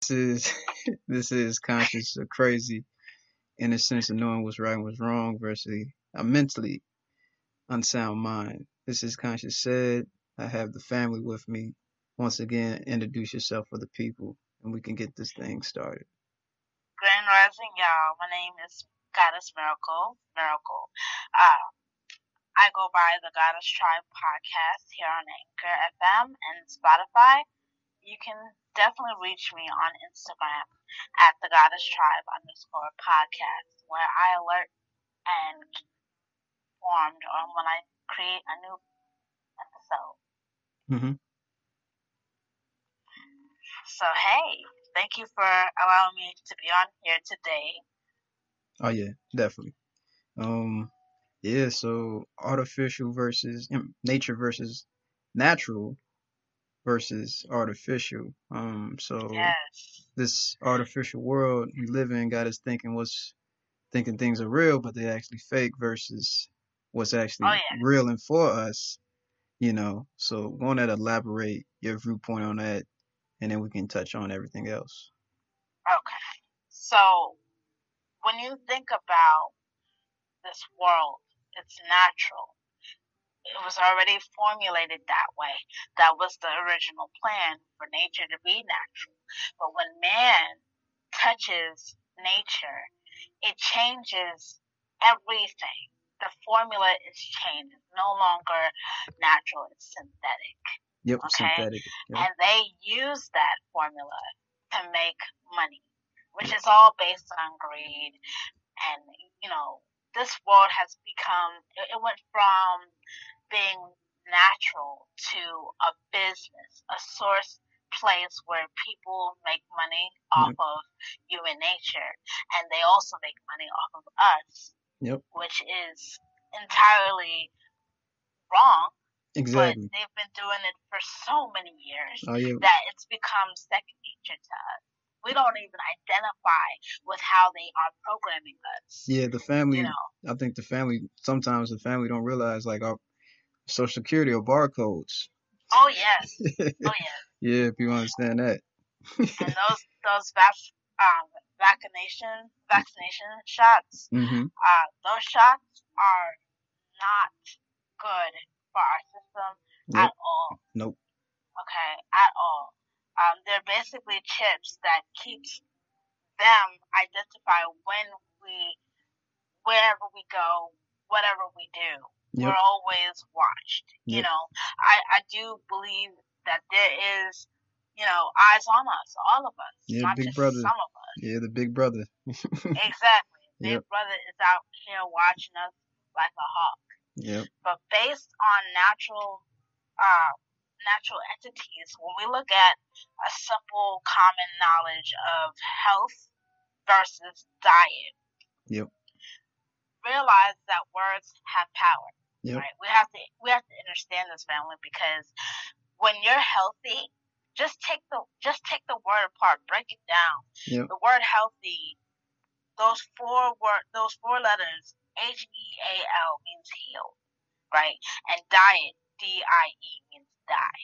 This is this is conscious or crazy in the sense of knowing what's right and what's wrong versus a mentally unsound mind. This is conscious said. I have the family with me. Once again, introduce yourself for the people and we can get this thing started. Grand Rising, y'all. My name is Goddess Miracle. Miracle. Uh, I go by the Goddess Tribe podcast here on Anchor FM and Spotify. You can definitely reach me on Instagram at the Goddess Tribe underscore podcast, where I alert and informed on when I create a new episode. Mm-hmm. So hey, thank you for allowing me to be on here today. Oh yeah, definitely. Um, yeah. So artificial versus nature versus natural versus artificial. Um, so Yes. this artificial world we live in got us thinking what's thinking things are real, but they're actually fake versus what's actually Oh yeah. real and for us. You know. So on that elaborate your viewpoint on that, and then we can touch on everything else. Okay. So when you think about this world, it's natural. It was already formulated that way. That was the original plan for nature to be natural. But when man touches nature, it changes everything. The formula is changed. It's no longer natural, it's synthetic. Yep, Okay. synthetic. Yep. And they use that formula to make money, which is all based on greed. And, you know, this world has become, it it went from being natural to a business, a source place where people make money off of human nature. And they also make money off of us, Yep. which is entirely wrong, Exactly. but they've been doing it for so many years Oh yeah. that it's become second nature to us. We don't even identify with how they are programming us. Yeah, the family. You know, I think the family sometimes the family don't realize like our social security or barcodes. oh yes, oh yes, Yeah, people understand that. and those those vac um vaccination vaccination shots, hmm uh, those shots are not good for our system Yep. at all. Nope. Okay, at all. Um, they're basically chips that keeps them identify when we, wherever we go, whatever we do. Yep. We're always watched. You know, I I do believe that there is, you know, eyes on us, all of us, Yeah, not Big just Brother. some of us. Yeah, the big brother. Exactly. Big Yep. Brother is out here watching us like a hawk Yep. but based on natural uh, natural entities, when we look at a simple common knowledge of health versus diet, Yep. realize that words have power. Yep. Right? We have to we have to understand this family because when you're healthy, just take the just take the word apart, break it down. Yep. The word healthy, those four word those four letters, H E A L means heal, right? And diet, D I E means die.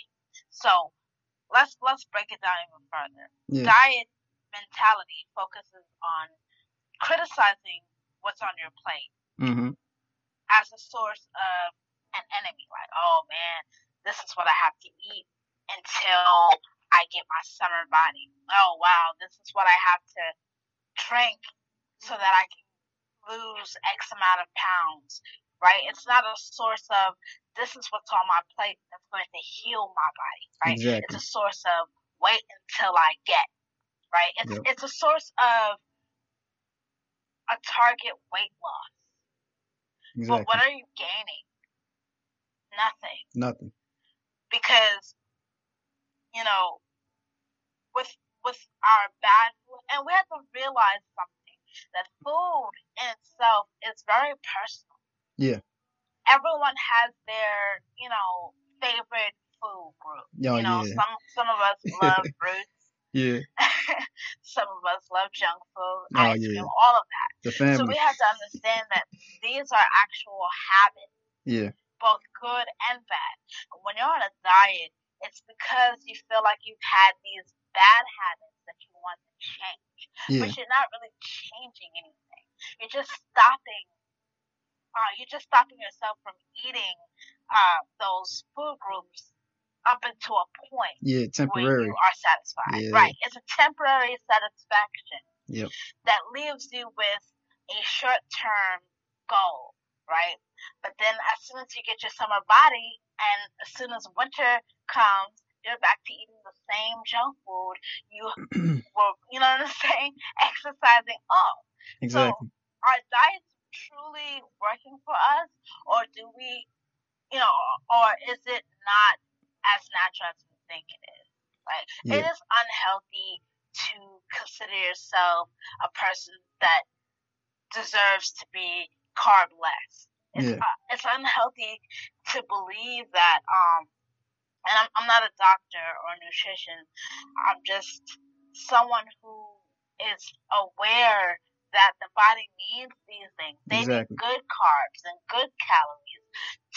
So let's let's break it down even further. Yeah. Diet mentality focuses on criticizing what's on your plate hmm as a source of an enemy. Like, oh man, this is what I have to eat until I get my summer body. Oh wow, this is what I have to drink so that I can lose X amount of pounds. Right? It's not a source of this is what's on my plate that's going to heal my body. Right? Exactly. It's a source of wait until I get. Right? It's Yep. it's a source of a target weight loss. Exactly. But what are you gaining? Nothing. Nothing. Because, you know, with with our bad food, and we have to realize something that food in itself is very personal. Yeah. Everyone has their, you know, favorite food group. Oh, you know, yeah. some some of us love fruits, Yeah. some of us love junk food, Oh, ice yeah. cream, all of that. The family. So we have to understand that these are actual habits. Yeah. both good and bad. When you're on a diet, it's because you feel like you've had these bad habits that you want to change, Yeah. but you're not really changing anything. You're just stopping. Uh, you're just stopping yourself from eating uh, those food groups up until a point Yeah. where Temporary. you are satisfied. Yeah. Right. It's a temporary satisfaction Yep. that leaves you with a short term goal, right? But then as soon as you get your summer body and as soon as winter comes, you're back to eating the same junk food you were, you know what I'm saying, exercising off. exactly. Are diets truly working for us or do we, you know, or is it not as natural as we think it is? It Yeah. is unhealthy to consider yourself a person that deserves to be carb less. It's, Yeah. uh, it's unhealthy to believe that, um, and I'm, I'm not a doctor or a nutrition, I'm just someone who is aware that the body needs these things. They Exactly. need good carbs and good calories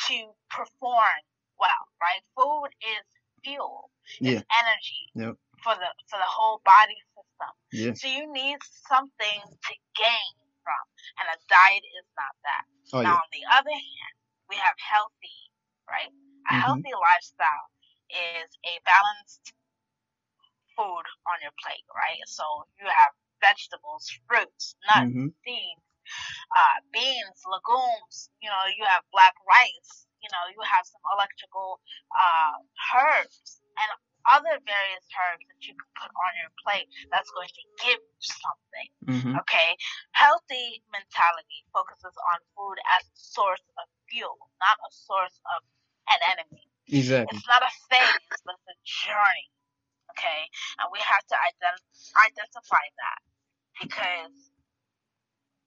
to perform well, right? Food is fuel, Yeah. it's energy Yep. for the for the whole body system. Yeah. So you need something to gain from, and a diet is not that. Oh now, yeah. on the other hand, we have healthy, right? A Mhm. healthy lifestyle is a balanced food on your plate, right? So you have vegetables, fruits, nuts, Mhm. seeds, uh, beans, legumes. You know, you have black rice. You know, you have some electrical uh, herbs and other various herbs that you can put on your plate that's going to give you something. Mhm. Okay, healthy mentality focuses on food as a source of fuel, not a source of an enemy. Exactly. It's not a phase, but it's a journey. Okay, and we have to ident- identify that because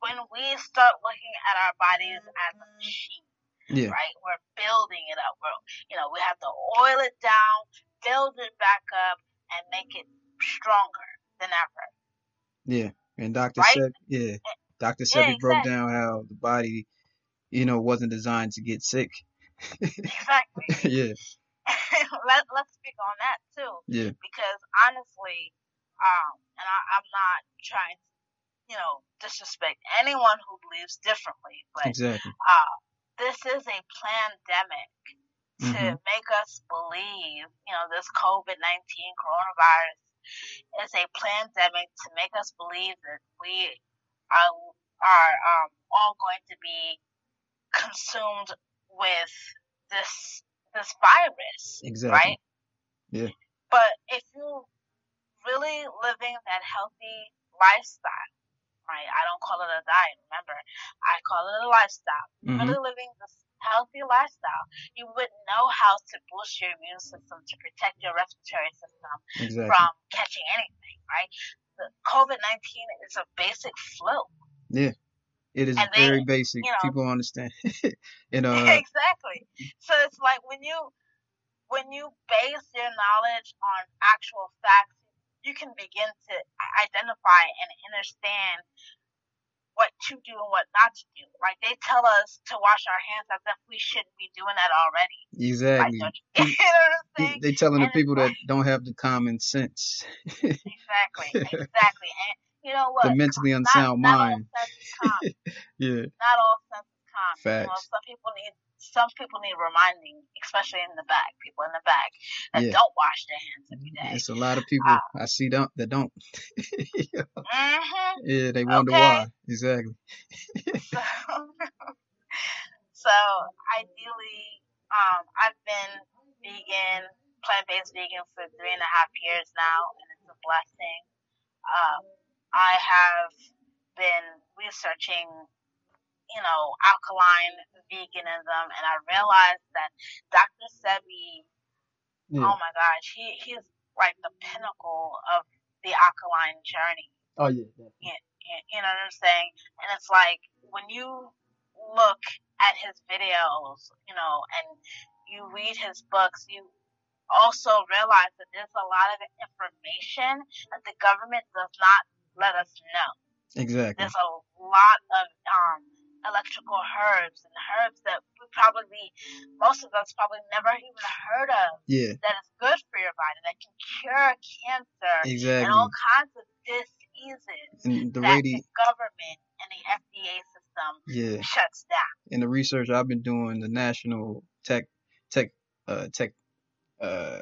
when we start looking at our bodies as a machine, Yeah. right? We're building it up. We're, you know, we have to oil it down, build it back up, and make it stronger than ever. Yeah. And Dr. Right? Seb, yeah. Dr. Yeah, Sebi broke exactly. down how the body, you know, wasn't designed to get sick. Exactly. yeah. Let, let's speak on that too. Yeah. because honestly, um, and I, I'm not trying to, you know, disrespect anyone who believes differently, but Exactly. uh, this is a pandemic to Mhm. make us believe, you know, this COVID 19 coronavirus is a pandemic to make us believe that we are, are um, all going to be consumed with this this virus, Exactly. right? Yeah. But if you're really living that healthy lifestyle, right? I don't call it a diet. Remember, I call it a lifestyle. Mhm. Really living this healthy lifestyle, you would know how to boost your immune system to protect your respiratory system Exactly. from catching anything, right? The COVID nineteen is a basic flu. Yeah. It is and they- very basic. you know- People understand. and uh exactly. So it's like when you when you base your knowledge on actual facts, you can begin to identify and understand what to do and what not to do. Like they tell us to wash our hands as if we shouldn't be doing that already. Exactly. don't you, you know what I'm They, telling the And it's people that don't have the common sense. Exactly, exactly. And you know what? the mentally Not- unsound not all mind. common. Yeah. not all sense is common. You know, Facts. some people need some people need reminding, especially in the back, people in the back that Yeah. don't wash their hands every day. It's a lot of people Uh, I see don't that don't. hmm yeah, they wonder Okay. why. Exactly. So, so ideally, um, I've been vegan, plant-based vegan for three and a half years now, and it's a blessing. Um, I have been researching, you know, alkaline veganism, and I realized that Dr. Sebi Yeah. oh my gosh, he he's like the pinnacle of the alkaline journey. Oh yeah. You, you- you know what I'm saying? And it's like when you look at his videos, you know, and you read his books, you also realize that there's a lot of information that the government does not let us know. Exactly. There's a lot of um, electrical herbs and herbs that we probably most of us probably never even heard of. Yeah. That is good for your body, that can cure cancer exactly. and all kinds of diseases and the that radi- the government and the FDA system yeah. shuts down. In the research I've been doing, the national tech tech uh tech uh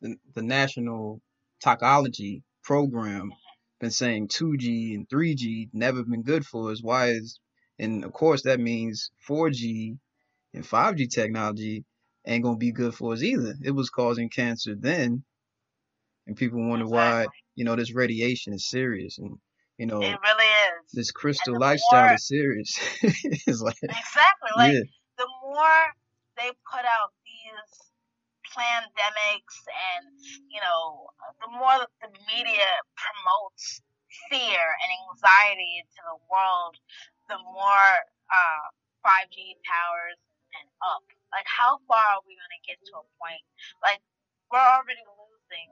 the, the national toxicology program been saying 2G and 3G never been good for us. Why is and of course that means 4G and 5G technology ain't gonna be good for us either. It was causing cancer then, and people wonder why you know this radiation is serious and you know It really is. this crystal lifestyle more- is serious. it's like Exactly. Like yeah, the more they put out these pandemics and you know the more that the media promotes fear and anxiety into the world the more uh 5g towers and up. Like how far are we going to get to a point? Like we're already losing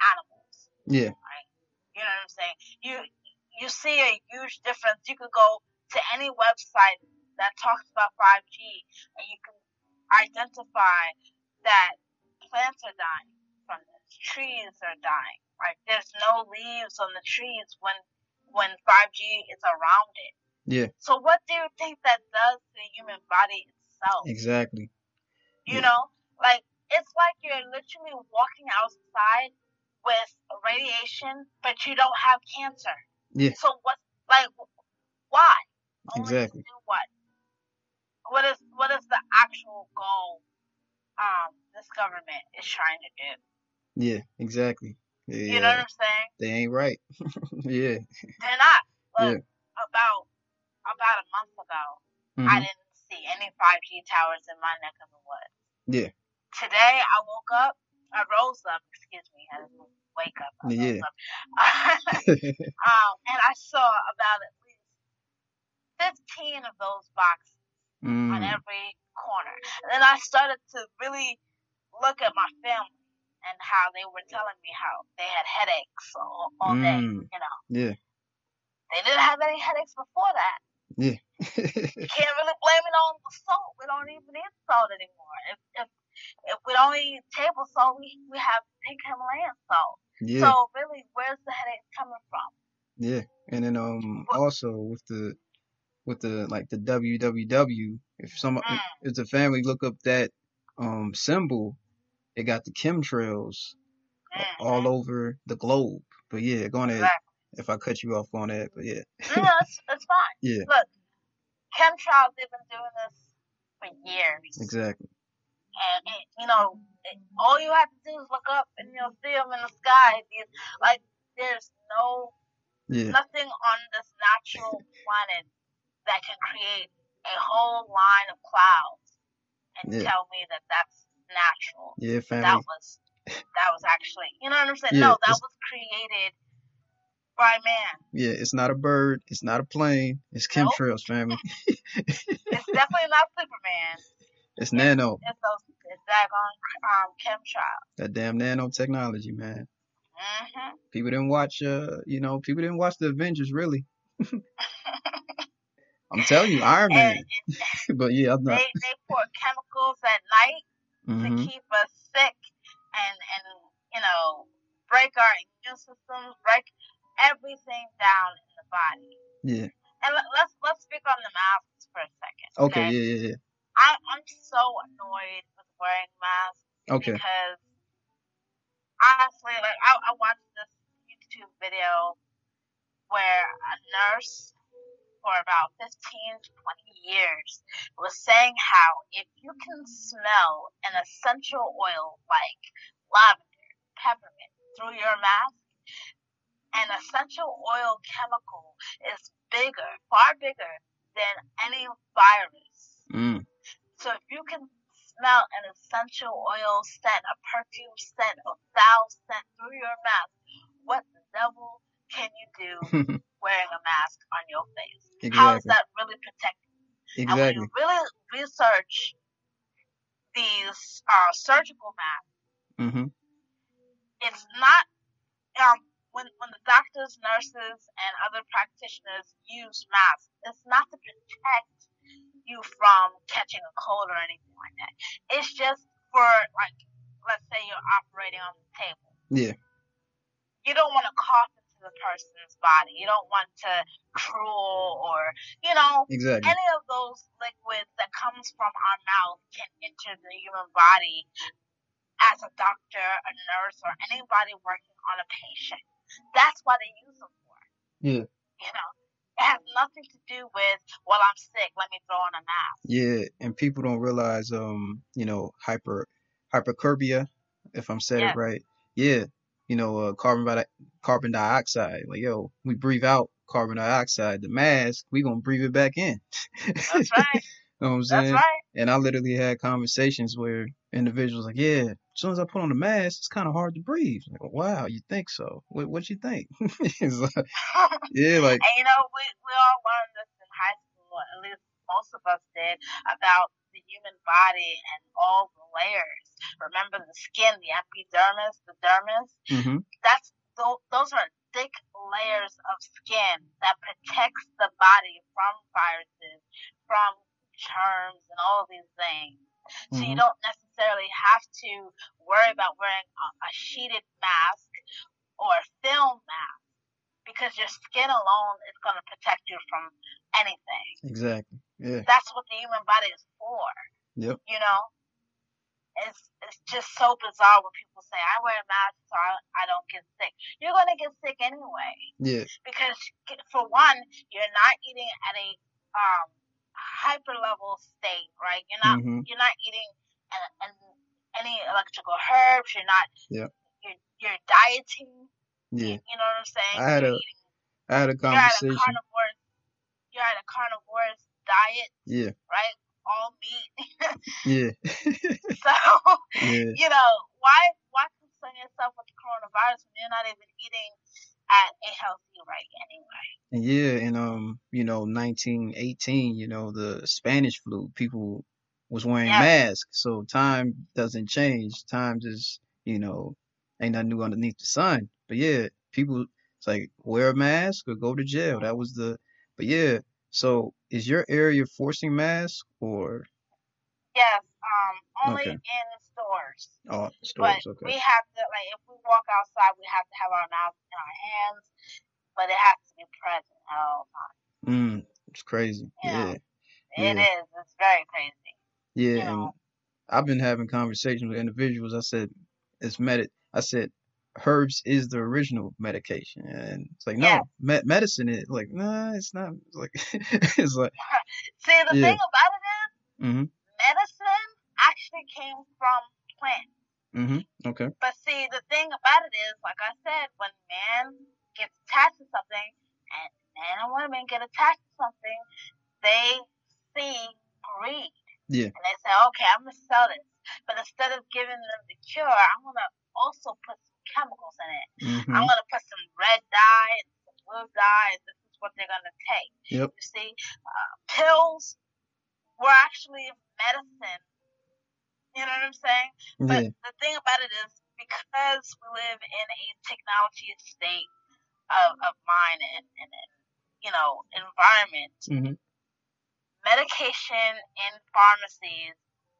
animals. Yeah, right? You know what i'm saying? You you see a huge difference. You could go to any website that talks about 5g and you can identify that plants are dying from this, trees are dying. Right? There's no leaves on the trees when when 5G is around it. Yeah, So what do you think that does to the human body itself? exactly. You Yeah. know, like it's like you're literally walking outside with radiation, but you don't have cancer. Yeah. So what? Like, why? Only Exactly. Do what? What is what is the actual goal? Um, this government is trying to do. Yeah, exactly. Yeah, You know what I'm saying? they ain't right. yeah. They're not. Look, Yeah. about about a month ago, I Mhm. didn't see any 5G towers in my neck of the woods. Yeah. Today I woke up, I rose up, excuse me, I didn't wake up. I Yeah. rose up. um, and I saw about at least 15 of those boxes on mm, every corner. And then I started to really look at my family and how they were telling me how they had headaches all, all day, Mm. you know. yeah. They didn't have any headaches before that. Yeah. You can't really blame it on the salt. We don't even eat salt anymore. If if if we don't eat table salt, we we have pink Himalayan salt. yeah. So really, where's the headaches coming from? Yeah, and then um also with the with the like the WWW, if some Mm. if the family look up that um symbol, it got the chemtrails Mm. all over the globe. But yeah, go on ahead Exactly. If I cut you off on that. But yeah, No, it's, it's fine. yeah, Look, chemtrails, they've been doing this for years. exactly. And, and you know, it, all you have to do is look up and you'll see them in the sky. These, like, there's no Yeah, nothing on this natural planet that can create a whole line of clouds and Yeah. tell me that that's natural. yeah, family. That was that was actually, you know what I'm saying? Yeah, no, that was created by man. Yeah, it's not a bird, it's not a plane, it's Nope. chemtrails, family. It's definitely not Superman. It's nano, It's those it's daggone um chemtrails. that damn nanotechnology, man. hmm People didn't watch, uh, you know, people didn't watch the Avengers really. I'm telling you, Iron Man. And but yeah, I'm they not. they pour chemicals at night hmm to keep us sick and and you know break our immune systems, break everything down in the body. Yeah. And let, let's let's speak on the masks for a second. Okay. Yeah. Yeah. Yeah. I, I'm so annoyed with wearing masks Okay. because honestly, like I, I watched this YouTube video where a nurse for about 15 to 20 years was saying how if you can smell an essential oil like lavender, peppermint through your mask, an essential oil chemical is bigger, far bigger than any virus. Mm. So if you can smell an essential oil scent, a perfume scent, a foul scent through your mask, what the devil can you do wearing a mask on your face? How is exactly. that really protecting? you? And when Exactly. you really research these uh, surgical masks, hmm it's not um when when the doctors, nurses, and other practitioners use masks, it's not to protect you from catching a cold or anything like that. It's just for like, let's say you're operating on the table. Yeah. You don't want to cough into the person's body. You don't want to drool or, you know, Exactly. any of those liquids that comes from our mouth can enter the human body as a doctor, a nurse, or anybody working on a patient. That's what they use them for. Yeah. You know, it has nothing to do with, well, I'm sick, let me throw on a mask. Yeah, and people don't realize, um, you know, hyper hypercarbia, if I'm saying it right. Yeah, you know, uh, carbon bi- carbon dioxide. Like, yo, we breathe out carbon dioxide. The mask, we gonna breathe it back in. That's right. know what I'm That's saying? right. And I literally had conversations where individuals like, yeah, as soon as I put on the mask, it's kind of hard to breathe. Like, wow, you think so? What what you think? It's like, yeah, like, And you know, we, we all learned this in high school, at least most of us did, about the human body and all the layers. Remember the skin, the epidermis, the dermis? hmm That's tho- those are thick layers of skin that protects the body from viruses, from germs, and all of these things. So you Mhm. don't necessarily have to worry about wearing a, a sheeted mask or a film mask because your skin alone is going to protect you from anything. exactly. Yeah. That's what the human body is for. Yep. You know, it's it's just so bizarre when people say I wear a mask so I, I don't get sick. You're going to get sick anyway Yeah. because for one, you're not eating at a um hyper level state, right? You're not hmm you're not eating an, an, any electrical herbs. You're not. Yeah. You're you're dieting. Yeah. You know what I'm saying? I had you're a eating, I had a you're at a conversation. carnivore. You're at a carnivorous diet, Yeah. right? All meat. Yeah. so Yeah. you know why why concern yourself with the coronavirus when you're not even eating at a healthy rate anyway? And yeah, and um, you know, 1918, you know, the Spanish flu, people was wearing Yes. masks, so time doesn't change. Time just, you know, ain't nothing new underneath the sun. But yeah, people, it's like wear a mask or go to jail. That was the, but yeah. So is your area forcing masks or Yes. Um. Only Okay. in stores. oh stores, But stores? we have to like if we walk outside, we have to have our masks in our hands, but it has to be present at all times. Mm, it's crazy. Yeah. Yeah. It Yeah. is. It's very crazy. Yeah, You know. I've been having conversations with individuals. I said, it's med. I said, herbs is the original medication, and it's like, no, Yeah. me medicine is like, nah, it's not. It's like, it's like, See, the Yeah. thing about it is, mm-hmm, medicine actually came from plants. mm-hmm, okay, But see, the thing about it is, like I said, when man gets attached to something, and men and women get attached to something, they see greed. Yeah. And they say, okay, I'm gonna sell this, but instead of giving them the cure, I'm gonna also put some chemicals in it. mm-hmm, I'm gonna put some red dye and some blue dye, and this is what they're gonna take. Yep. You see, uh, pills were actually medicine. You know what I'm saying? But the thing about it is, because we live in a technology state of, of mind and, and, and, you know, environment, mm-hmm, medication in pharmacies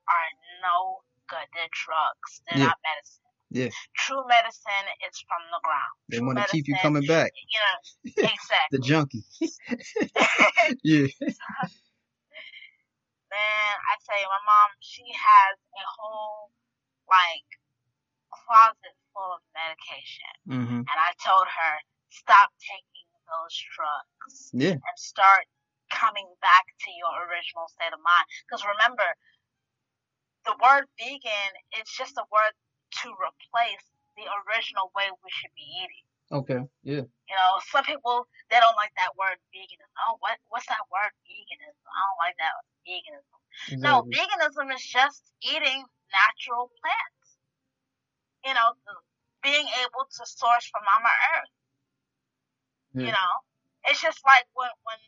are no good. They're drugs. They're Yeah. not medicine. Yeah. True medicine is from the ground. they want to keep you coming back, You know, exactly. the junkie. yeah, Man, I tell you, my mom, she has a whole, like, closet full of medication. mm-hmm, And I told her, stop taking those drugs yeah, and start coming back to your original state of mind. Because remember, the word vegan is just a word to replace the original way we should be eating. okay, yeah, You know, some people they don't like that word veganism. Oh, what what's that word veganism? I don't like that veganism. No, veganism is just eating natural plants. You know, being able to source from Mama Earth. You know, it's just like when when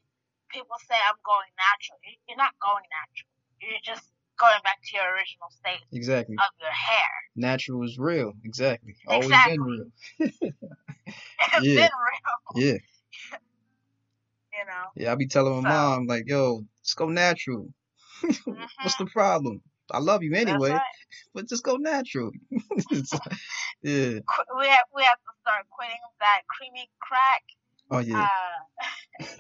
people say I'm going natural. You- You're not going natural. You're just going back to your original state exactly. of your hair. Natural is real, exactly. Always been real. it's Yeah. been real. Yeah. You know. Yeah, I be telling my So- mom like, yo, let's go natural. Mhm. What's the problem? I love you anyway, right. but just go natural. Yeah. We have we have to start quitting that creamy crack. Oh yeah. Uh,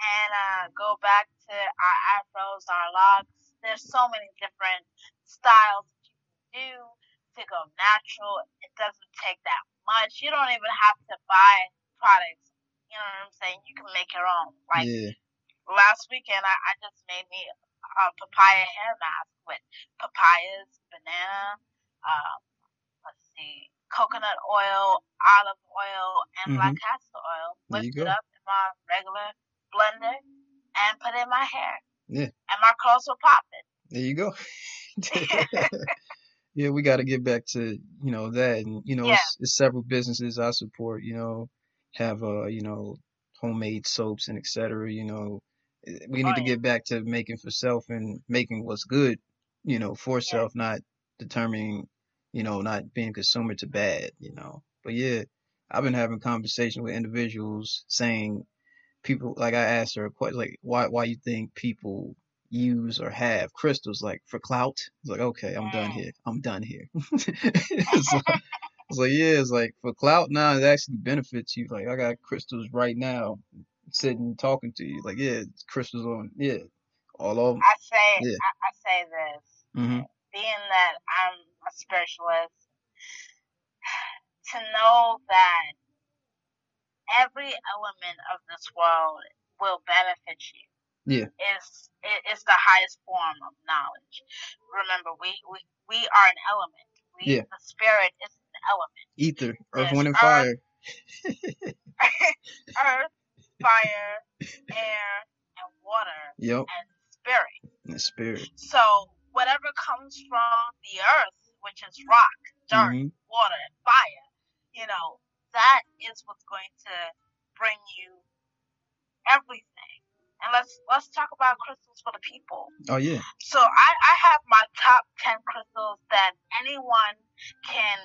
and uh, go back to our afros, our locks. There's so many different styles that you can do to go natural. It doesn't take that much. You don't even have to buy products. You know what I'm saying? You can make your own. Like yeah. last weekend, I, I just made me a papaya hair mask with papayas, banana, um, let's see, coconut oil, olive oil, and black. Mm-hmm. There you Whipped it up in my regular blender and put in my hair. Yeah. And my curls were popping. There you go. yeah, we got to get back to you know that, and you know, Yeah. it's, it's several businesses I support. You know, have uh, you know, homemade soaps and etc. You know, Eh, we need Oh, to yeah. get back to making for self and making what's good. You know, for self, not determining. You know, not being consumer to bad. You know, but yeah, I've been having conversations with individuals saying people like I asked her quite like why why you think people use or have crystals like for clout. It's like okay, I'm done here. I'm done here. it's, like, it's like yeah, it's like for clout now it actually benefits you. Like I got crystals right now sitting talking to you. Like yeah, crystals on yeah, all over. I say, Yeah. I, I say this. hmm being that I'm a spiritualist, to know that every element of this world will benefit you. Yeah. Is is the highest form of knowledge. Remember, we we, we are an element. We, Yeah. The spirit is an element. Ether, earth, wind, and earth. fire. Earth, fire, air, and water, Yep, and spirit. and the spirit. So whatever comes from the earth, which is rock, dirt, hmm water, and fire, you know, that is what's going to bring you everything. And let's let's talk about crystals for the people. Oh yeah. So I, I have my top ten crystals that anyone can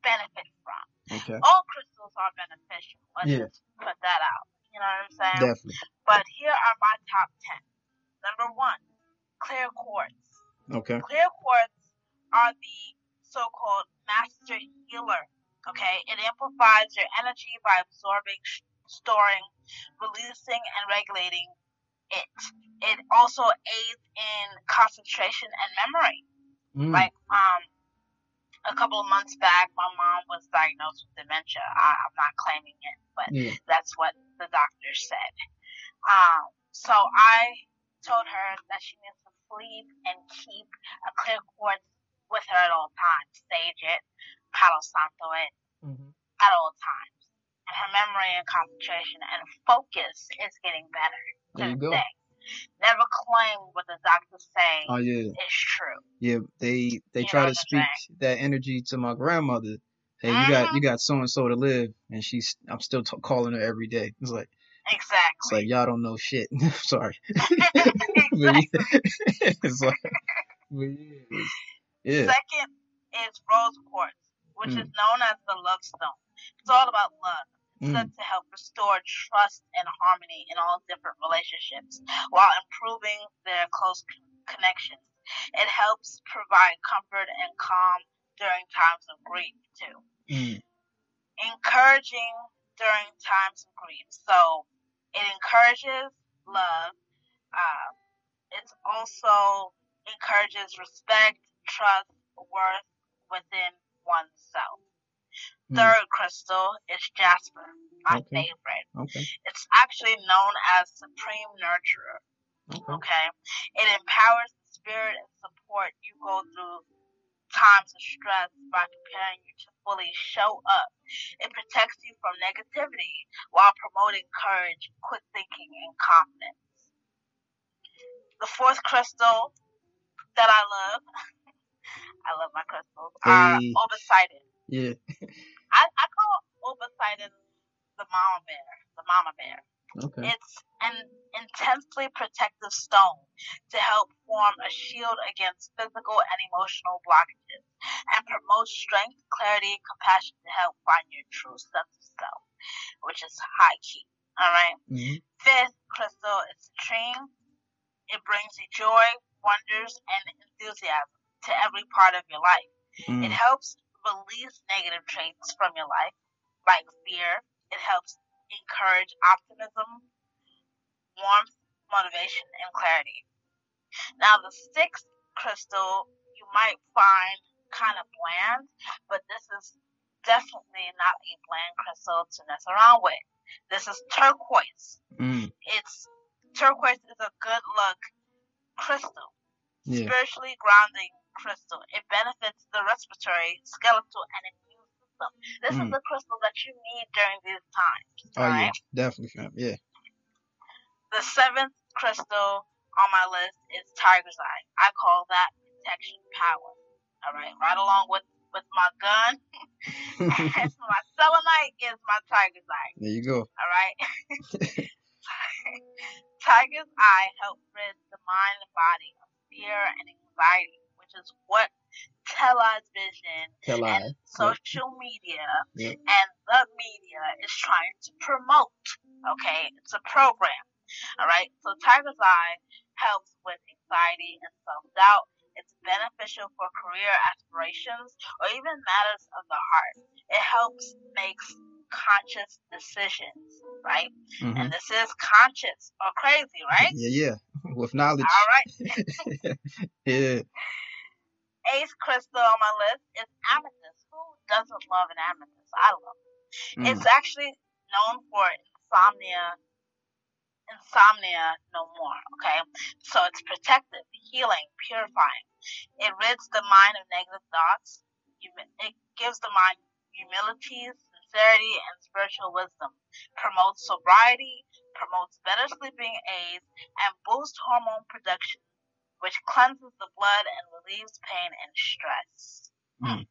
benefit from. Okay. All crystals are beneficial. Let's Yeah. just put that out. You know what I'm saying? Definitely. But here are my top ten. Number one, clear quartz. Okay. Clear quartz are the so-called master healer. Okay, it amplifies your energy by absorbing, sh- storing, releasing, and regulating it. It also aids in concentration and memory. Mm. Like um, a couple of months back, my mom was diagnosed with dementia. I, I'm not claiming it, but Yeah. that's what the doctor said. Um, so I told her that she needs to sleep and keep a clear quartz with her at all times. Sage it, Palo Santo it hmm at all times. And her memory and concentration and focus is getting better There you go. day. Never claim what the doctors say Oh yeah. is true. Yeah, they they You try to speak that energy to my grandmother. Hey, you got you got so and so to live, and she's I'm still t- calling her every day. It's like exactly. it's like y'all don't know shit. Sorry, it's like yeah. Second is rose quartz, which Mm. is known as the love stone. It's all about love. It's Mm, said to help restore trust and harmony in all different relationships while improving their close con- connections. It helps provide comfort and calm during times of grief, too. mm, Encouraging during times of grief. So it encourages love. Uh, it also encourages respect, trust, worth within oneself. mm. Third crystal is jasper, my Okay. favorite. Okay. It's actually known as supreme nurturer. Okay. Okay, it empowers the spirit and support you go through times of stress by preparing you to fully show up. It protects you from negativity while promoting courage, quick thinking, and confidence. The fourth crystal that I love, I love my crystals, are Hey. obsidian. Yeah. I, I call obsidian the mama bear, the mama bear. Okay. It's an intensely protective stone to help form a shield against physical and emotional blockages. and promote strength, clarity, compassion to help find your true sense of self, which is high key. All right? Mhm. Fifth crystal is citrine. It brings you joy, wonders, and enthusiasm to every part of your life. It Mm. helps release negative traits from your life, like fear. It helps encourage optimism, warmth, motivation, and clarity. Now, the sixth crystal you might find kind of bland, but this is definitely not a bland crystal to mess around with. This is turquoise. Mm. It's turquoise is a good luck crystal Yeah. spiritually grounding crystal. It benefits the respiratory, skeletal, and immune system. This is Mm. the crystal that you need during these times. Oh all yeah, definitely, fam. Yeah. The seventh crystal on my list is tiger's eye. I call that protection power. All right, right along with with my gun. my selenite is my tiger's eye. there you go. All right. Tiger's eye helps rid the mind and body of fear and anxiety, is what television Tell I. and social media Yep. and the media is trying to promote. Okay, it's a program. All right, so Tiger's Eye helps with anxiety and self doubt. It's beneficial for career aspirations or even matters of the heart. It helps makes conscious decisions, right? hmm And this is conscious or crazy, right? Yeah, yeah. With knowledge. All right. Yeah. Eighth crystal on my list is amethyst. Who doesn't love an amethyst? I love it. Mm. It's actually known for insomnia. Insomnia no more. Okay, so it's protective, healing, purifying. It rids the mind of negative thoughts. It gives the mind humility, sincerity, and spiritual wisdom. Promotes sobriety, promotes better sleeping aids, and boosts hormone production, which cleanses the blood and relieves pain and stress. Mm.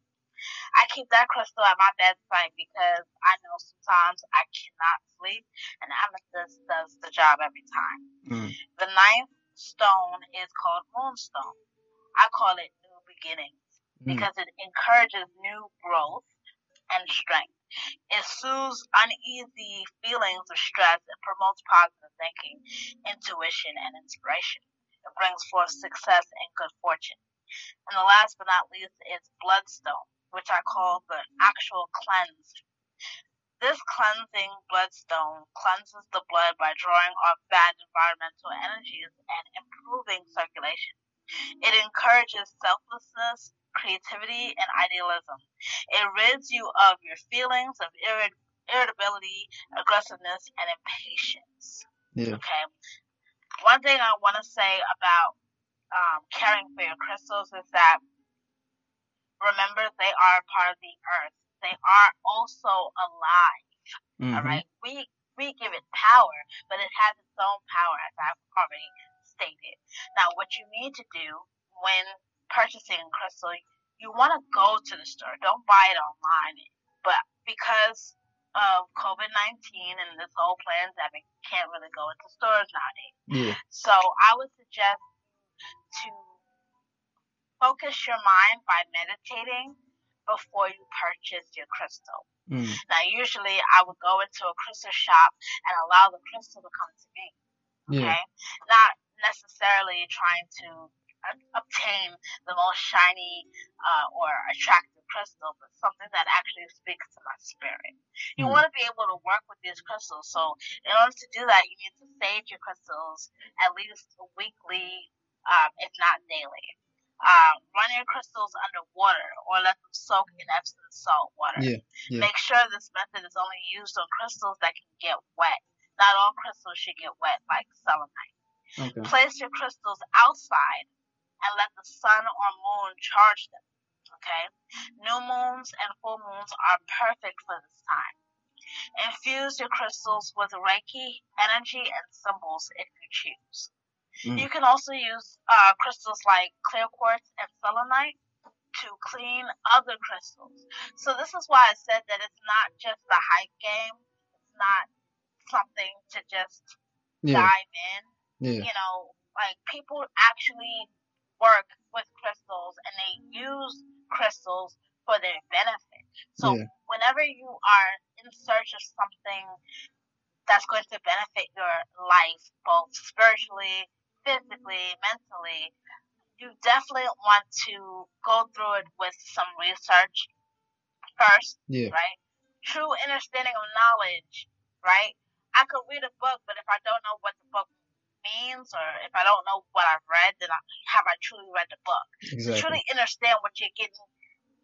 I keep that crystal at my bedside because I know sometimes I cannot sleep, and amethyst does the job every time. Mm. The ninth stone is called moonstone. I call it new beginnings Mm. because it encourages new growth and strength. It soothes uneasy feelings of stress and promotes positive thinking, intuition, and inspiration. It brings forth success and good fortune. And the last but not least is bloodstone, which I call the actual cleanse. This cleansing bloodstone cleanses the blood by drawing off bad environmental energies and improving circulation. It encourages selflessness, creativity, and idealism. It rids you of your feelings of irrit- irritability, aggressiveness, and impatience. Yeah. Okay. One thing I want to say about um, caring for your crystals is that remember they are part of the earth. They are also alive. Mhm. All right. We we give it power, but it has its own power, as I've already stated. Now, what you need to do when purchasing a crystal, you want to go to the store. Don't buy it online. But because of COVID nineteen and this whole pandemic, you can't really go into stores nowadays. Yeah. So I would suggest to focus your mind by meditating before you purchase your crystal. Mm. Now, usually I would go into a crystal shop and allow the crystal to come to me. Yeah. Not necessarily trying to uh, obtain the most shiny uh, or attractive crystal, but something that actually speaks to my spirit. You Mm. want to be able to work with these crystals, so in order to do that, you need to sage your crystals at least weekly, um, if not daily. Um, run your crystals under water or let them soak in Epsom salt water. Yeah, yeah. Make sure this method is only used on crystals that can get wet. Not all crystals should get wet, like selenite. Okay. Place your crystals outside and let the sun or moon charge them. Okay? New moons and full moons are perfect for this time. Infuse your crystals with Reiki energy and symbols if you choose. Mm. You can also use uh, crystals like clear quartz and selenite to clean other crystals. So this is why I said that it's not just a hype game. It's not something to just Yeah. dive in Yeah. you know, like people actually work with crystals and they use crystals for their benefit. So Yeah. whenever you are in search of something that's going to benefit your life, both spiritually, physically, mentally, you definitely want to go through it with some research first, Yeah. right? True understanding of knowledge, right? I could read a book, but if I don't know what the book means or if I don't know what I've read, then I, have I truly read the book? Exactly. truly understand what you're getting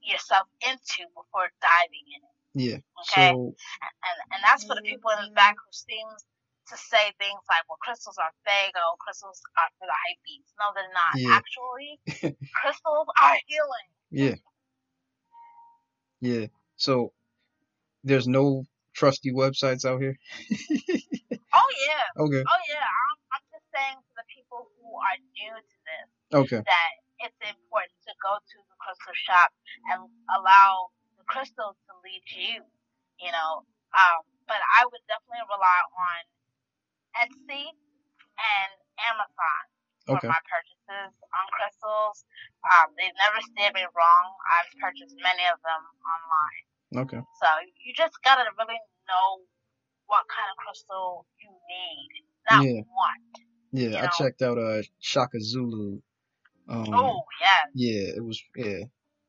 yourself into before diving in it. Yeah. Okay? So and and that's for the people in the back who seems to say things like, "Well, crystals are fake," or oh, "Crystals are for the hype beats." No, they're not. Yeah. Actually, crystals are healing. yeah. Yeah. So there's no trusty websites out here. Oh yeah, Okay. oh yeah. I'm, I'm saying to the people who are new to this Okay. that it's important to go to the crystal shop and allow the crystals to lead you. You know, um, but I would definitely rely on Etsy and Amazon. for Okay. my purchases on crystals. Um, they've never steered me wrong. I've purchased many of them online. Okay. So you just gotta really know what kind of crystal you need, not Yeah. want. Yeah. You I know. checked out uh Shaka Zulu. Um. oh yeah, Yeah. It was. Yeah.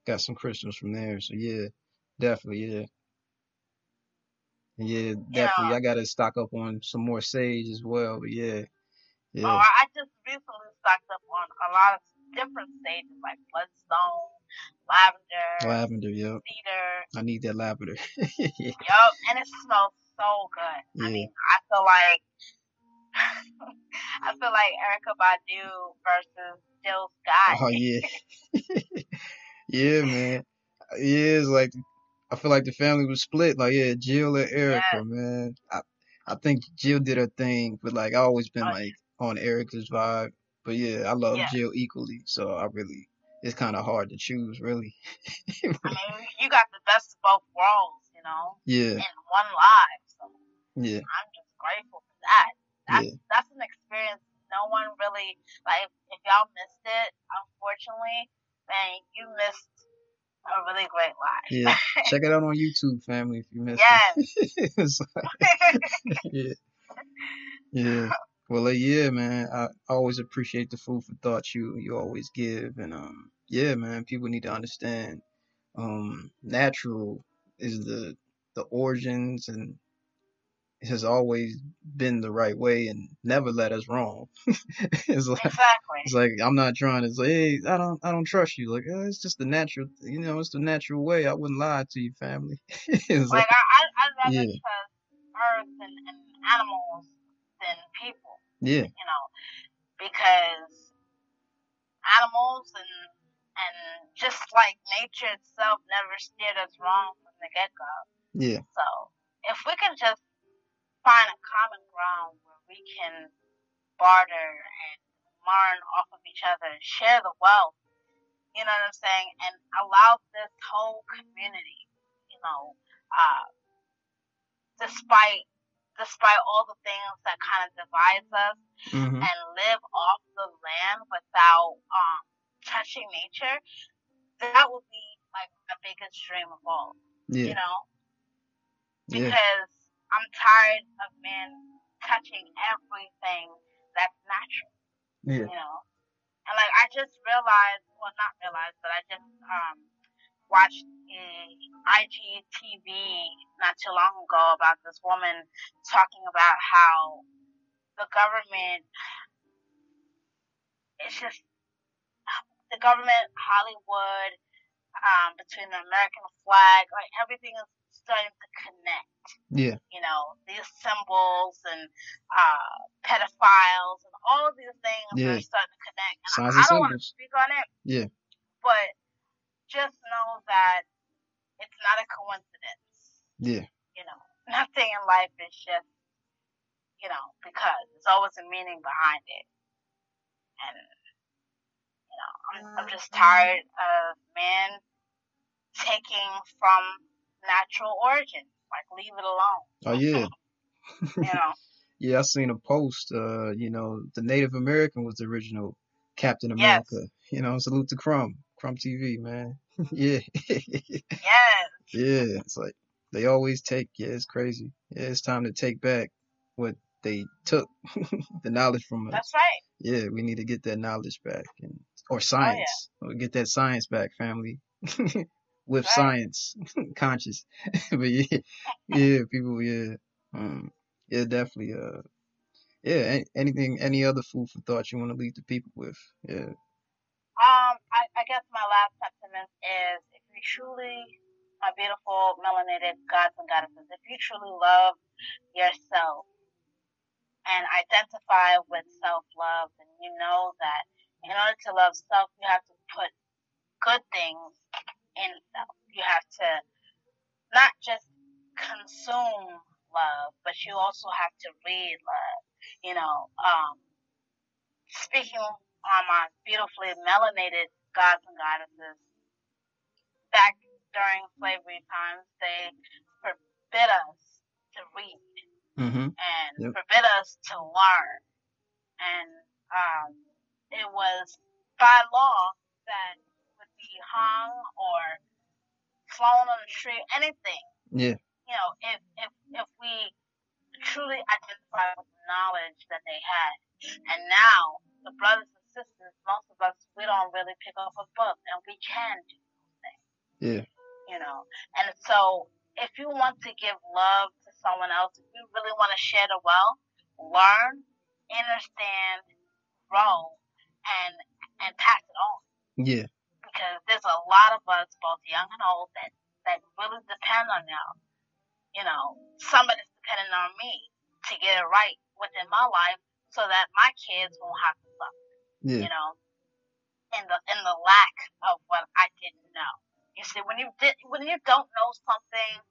Got some crystals from there. So yeah. Definitely. Yeah. Yeah. Definitely. I gotta stock up on some more sage as well. But yeah. Oh, Yeah. I I just recently stocked up on a lot of different stages like bloodstone, lavender, Lavender. Yep. cedar. I need that lavender. Yup, and it smells so good. Yeah. I mean, I feel like I feel like Erykah Badu versus Jill Scott. Oh yeah, yeah, man. Yeah, it's like I feel like the family was split. Like yeah, Jill and Erykah, man. I I think Jill did her thing, but like I always been Oh, like on Erykah's vibe. But yeah, I love Yeah. Jill equally, so I really it's kind of hard to choose, really. I mean, you got the best of both worlds, you know, yeah, in one life. So yeah, I'm just grateful for that. That's Yeah. that's an experience no one really like. If y'all missed it, unfortunately, man, you missed a really great life. yeah. Check it out on YouTube, family, if you missed Yes. it. Like- yeah, yeah. Well, uh, yeah, man. I always appreciate the food for thought you you always give, and um, yeah, man. People need to understand, um, natural is the the origins and has always been the right way and never led us wrong. it's like exactly. it's like I'm not trying to say, hey, I don't I don't trust you. Like, uh, it's just the natural, you know, it's the natural way. I wouldn't lie to you, family. it's Like like, I, I, I'd rather Yeah. trust Earth and, and animals than people. yeah, you know, because animals and and just like nature itself never steered us wrong from the get go. yeah, So if we can just find a common ground where we can barter and learn off of each other and share the wealth, you know what I'm saying, and allow this whole community, you know, uh, despite despite all the things that kind of divides us hmm and live off the land without um touching nature, that would be like my biggest dream of all. yeah, You know, yeah, because I'm tired of men touching everything that's natural. yeah, You know, and like I just realized, well, not realized, but I just um watched a IGTV not too long ago about this woman talking about how the government it's just the government, Hollywood, um, between the American flag, like everything is starting to connect. yeah, You know, these symbols and uh, pedophiles and all of these things Yeah. are starting to connect. And Signs I, I don't want to speak on it, yeah, but just know that it's not a coincidence. yeah, You know, nothing in life is just, you know, because there's always a meaning behind it. And, you know, I'm, I'm just tired of men taking from natural origin. Like, leave it alone. oh yeah, You know, yeah. I seen a post. Uh, you know, the Native American was the original Captain Yes. America. You know, salute to Crumb, Crumb TV, man. yeah, Yes. yeah. It's like they always take. Yeah, it's crazy. Yeah, it's time to take back what they took, the knowledge from us. That's right. Yeah, we need to get that knowledge back, and or Oh, yeah. science, or get that science back, family. With Right. science, conscious. but yeah, yeah, people, yeah, um, yeah, definitely. Uh, yeah. Anything, any other food for thought you want to leave the people with? Yeah. Um, I, I guess my last sentiment is if you truly, my beautiful melanated gods and goddesses, if you truly love yourself and identify with self love, then you know that in order to love self, you have to put good things in. You have to not just consume love, but you also have to read love. You know, um, speaking on my beautifully melanated gods and goddesses, back during slavery times, they forbid us to read Mm-hmm. and Yep. forbid us to learn. And um, it was by law that hung or flown on a tree, anything. Yeah. You know, if if if we truly identify with the knowledge that they had, and now the brothers and sisters, most of us, we don't really pick up a book, and we can do things Yeah. you know. And so, if you want to give love to someone else, if you really want to share the wealth, learn, understand, grow, and and pass it on. Yeah. Because there's a lot of us, both young and old, that that really depend on y'all. You know, somebody's depending on me to get it right within my life, so that my kids won't have to suffer Yeah. you know, in the in the lack of what I didn't know. You see, when you did when you don't know something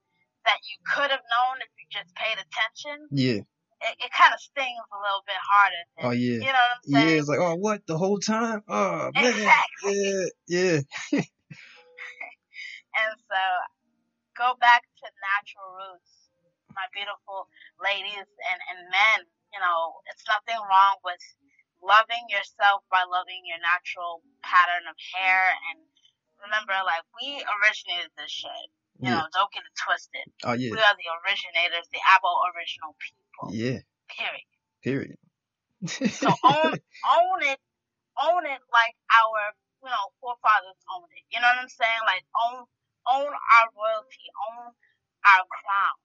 that you could have known if you just paid attention, Yeah. It, it kind of stings a little bit harder. than- Oh yeah. You know what I'm saying? Yeah. It's like, oh, what the whole time? Oh man. Exactly. Yeah. Yeah. And so, go back to natural roots, my beautiful ladies and and men. You know, it's nothing wrong with loving yourself by loving your natural pattern of hair and remember like we originated this shit you Yeah. know don't get it twisted Oh yeah. we are the originators the abo original people Yeah. period Period. so own own it own it like our you know forefathers owned it you know what i'm saying like own own our royalty own our crown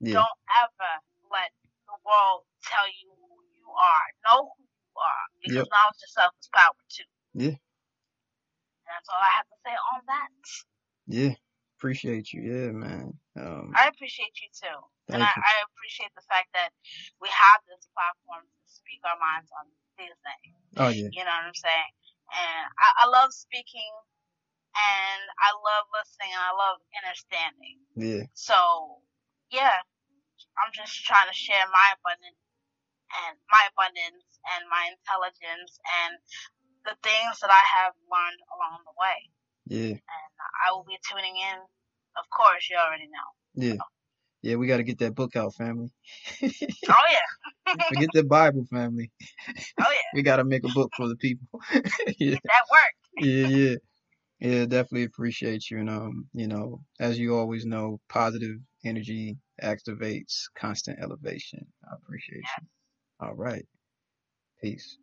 Yeah. don't ever let the world tell you who you are know who you are because Yep. knowledge yourself is power too Yeah. And that's all I have to say on that. Yeah. Appreciate you. Yeah, man. Um. I appreciate you too. and Thank I. I appreciate the fact that we have this platform to speak our minds on these things. Oh yeah. You know what I'm saying? And I, I love speaking and I love listening and I love understanding. Yeah. So yeah, I'm just trying to share my abundance and my abundance and my intelligence and the things that I have learned along the way. Yeah. And I will be tuning in. Of course, you already know. Yeah. Yeah. We got to get that book out, family. Oh yeah, Forget the Bible, family. oh yeah, We got to make a book for the people. yeah. that worked. Yeah. Yeah. Yeah. Definitely appreciate you. And um, you know, as you always know, positive energy activates constant elevation. I appreciate you. All right. Peace.